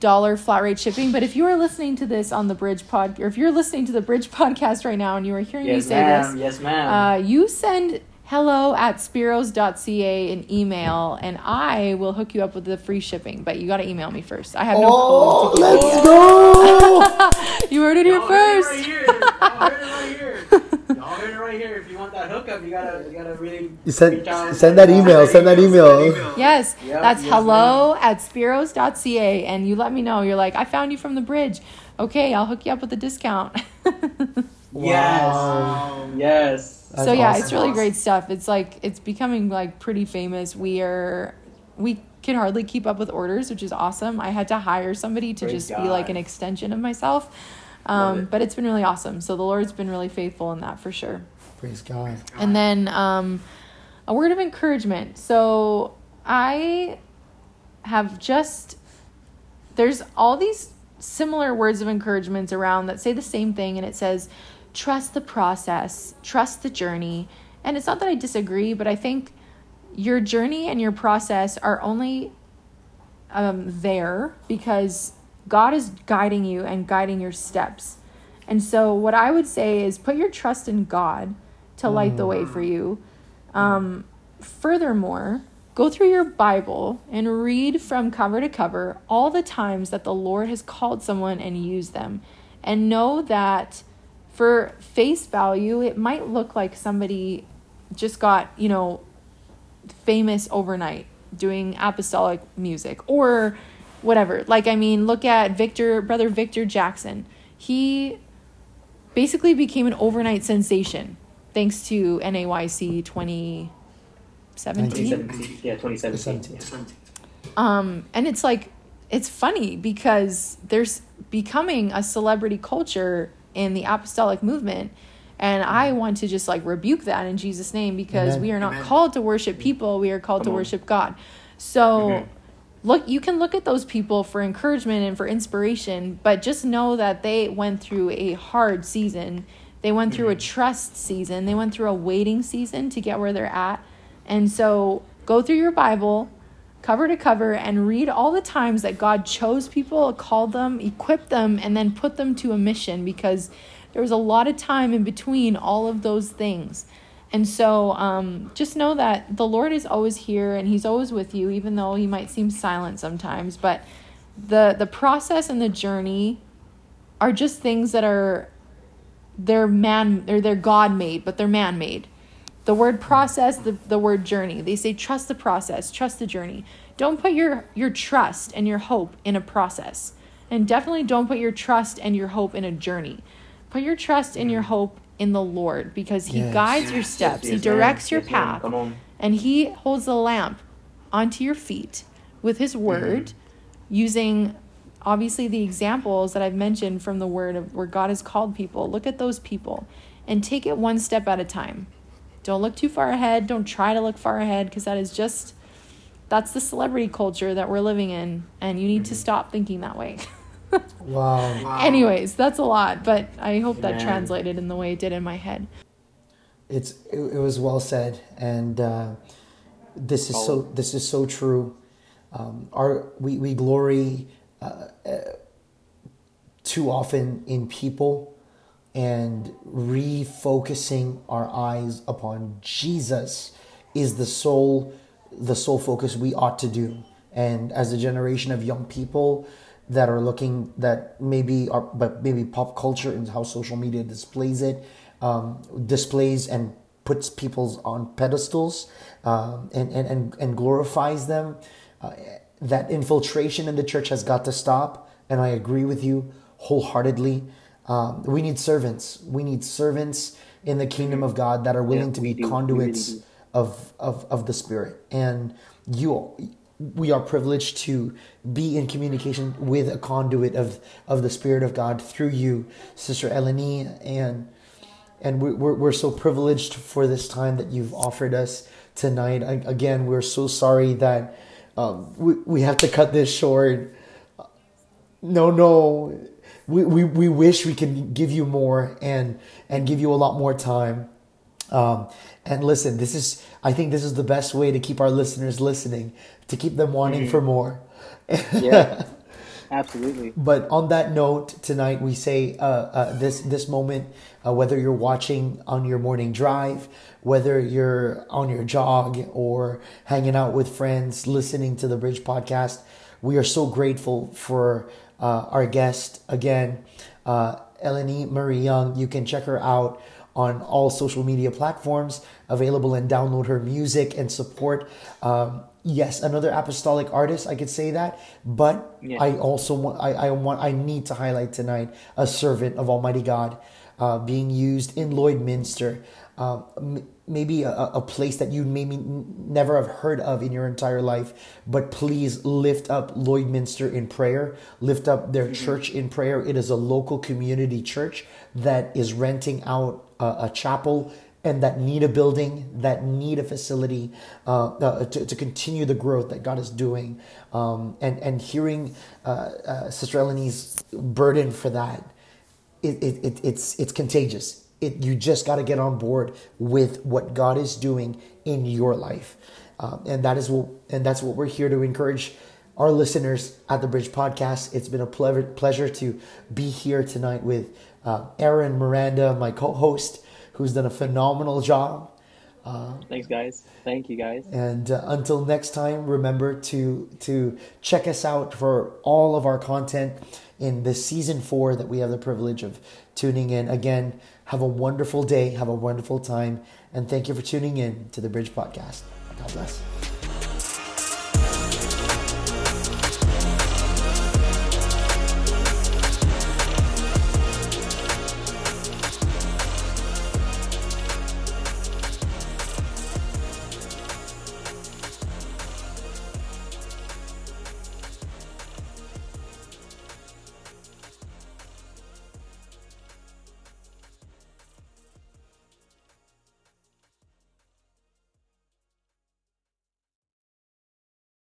dollar flat rate shipping. But if you are listening to this on the Bridge pod, or if you're listening to the Bridge podcast right now, and you are hearing me say ma'am. this, Yes, ma'am. uh, you send hello at spiros.ca an email, and I will hook you up with the free shipping. But you got to email me first. I have no oh code. to let's you. go You heard it here Y'all heard it first. right here. Y'all heard it right here. Y'all heard it right here. If you want that hookup, you gotta, you gotta really. You send- send that email, send that email. Yes, Yep, that's yes, hello at spiros.ca. And you let me know. You're like, I found you from the bridge. Okay, I'll hook you up with a discount. Yes. Yes. That's so yeah, awesome. it's really great stuff. It's like it's becoming like pretty famous. We are we can hardly keep up with orders, which is awesome. I had to hire somebody to Praise just be like an extension of myself. Um, it. but it's been really awesome. So the Lord's been really faithful in that for sure. praise god And then um, a word of encouragement. So I have just, there's all these similar words of encouragements around that say the same thing. And it says, trust the process, trust the journey. And it's not that I disagree, but I think your journey and your process are only um, there because God is guiding you and guiding your steps. And so, what I would say is put your trust in God to light the way for you. Um, furthermore, go through your Bible and read from cover to cover all the times that the Lord has called someone and used them. And know that for face value, it might look like somebody just got, you know, famous overnight doing apostolic music or whatever. Like, I mean, look at Victor, brother Victor Jackson. He basically became an overnight sensation thanks to NAYC 2017. 2017. Yeah, 2017. 17. Um, and it's like, it's funny because there's becoming a celebrity culture in the apostolic movement. And I want to just like rebuke that in Jesus' name because Amen. we are not Amen. called to worship people, we are called to on. worship God. So look you can look at those people for encouragement and for inspiration, but just know that they went through a hard season. They went through a mm-hmm. trust season. They went through a waiting season to get where they're at. And so go through your Bible, cover to cover and read all the times that God chose people, called them, equipped them, and then put them to a mission because there was a lot of time in between all of those things. And so um, just know that the Lord is always here and He's always with you, even though He might seem silent sometimes. But the the process and the journey are just things that are they're man or they're God made, but they're man made. The word process, the, the word journey. They say trust the process, trust the journey. Don't put your your trust and your hope in a process. And definitely don't put your trust and your hope in a journey. Put your trust and your mm. hope in the Lord because he Yes. guides your steps. yes, he ma'am. directs your Yes, path Come on. and he holds the lamp onto your feet with his mm-hmm. word using obviously the examples that I've mentioned from the word of where God has called people. Look at those people and take it one step at a time. Don't look too far ahead. Don't try to look far ahead because that is just that's the celebrity culture that we're living in, and you need to stop thinking that way. Wow. Anyways, that's a lot, but I hope that translated in the way it did in my head. It's it, it was well said, and uh, this is so this is so true. Um, our we we glory uh, uh, too often in people, and refocusing our eyes upon Jesus is the sole the sole focus we ought to do. And as a generation of young people that are looking that maybe are but maybe pop culture and how social media displays it um, displays and puts people on pedestals um, and, and, and, and glorifies them uh, that infiltration in the church has got to stop and i agree with you wholeheartedly um, we need servants. We need servants in the kingdom of god that are willing Yeah, to be do. Conduits really of, of, of the spirit. And you we are privileged to be in communication with a conduit of of the spirit of god through you sister Elenee. And and we- we're, we're so privileged for this time that you've offered us tonight. Again we're so sorry that um, we, we have to cut this short. No no we, we, we wish we could give you more and and give you a lot more time. Um, and listen this is i think this is the best way to keep our listeners listening to keep them wanting for more. Yeah, absolutely. but on that note, tonight we say uh, uh, this this moment, uh, whether you're watching on your morning drive, whether you're on your jog or hanging out with friends, listening to the Bridge podcast, we are so grateful for uh, our guest again, uh, Elenee Marie Young. You can check her out on all social media platforms, available and download her music and support. Um, yes, another apostolic artist, I could say that, but Yeah. I also want I, I want I need to highlight tonight a servant of Almighty God uh, being used in Lloydminster. Um, m- maybe a, a place that you maybe never have heard of in your entire life, but please lift up Lloydminster in prayer. Lift up their church in prayer. It is a local community church that is renting out a, a chapel and that need a building, that need a facility uh, uh, to, to continue the growth that God is doing. Um, and, and hearing uh, uh, Sister Elenee's burden for that, it, it, it, it's, it's contagious. It, you just got to get on board with what God is doing in your life. Um, and that is what, and that's what we're here to encourage our listeners at the Bridge Podcast. It's been a pleasure, pleasure to be here tonight with uh, Aaron Miranda, my co-host, who's done a phenomenal job. Thanks, guys. Thank you, guys. And uh, until next time, remember to to check us out for all of our content in this season four that we have the privilege of tuning in. Again, have a wonderful day, have a wonderful time, and thank you for tuning in to the Bridge Podcast. God bless.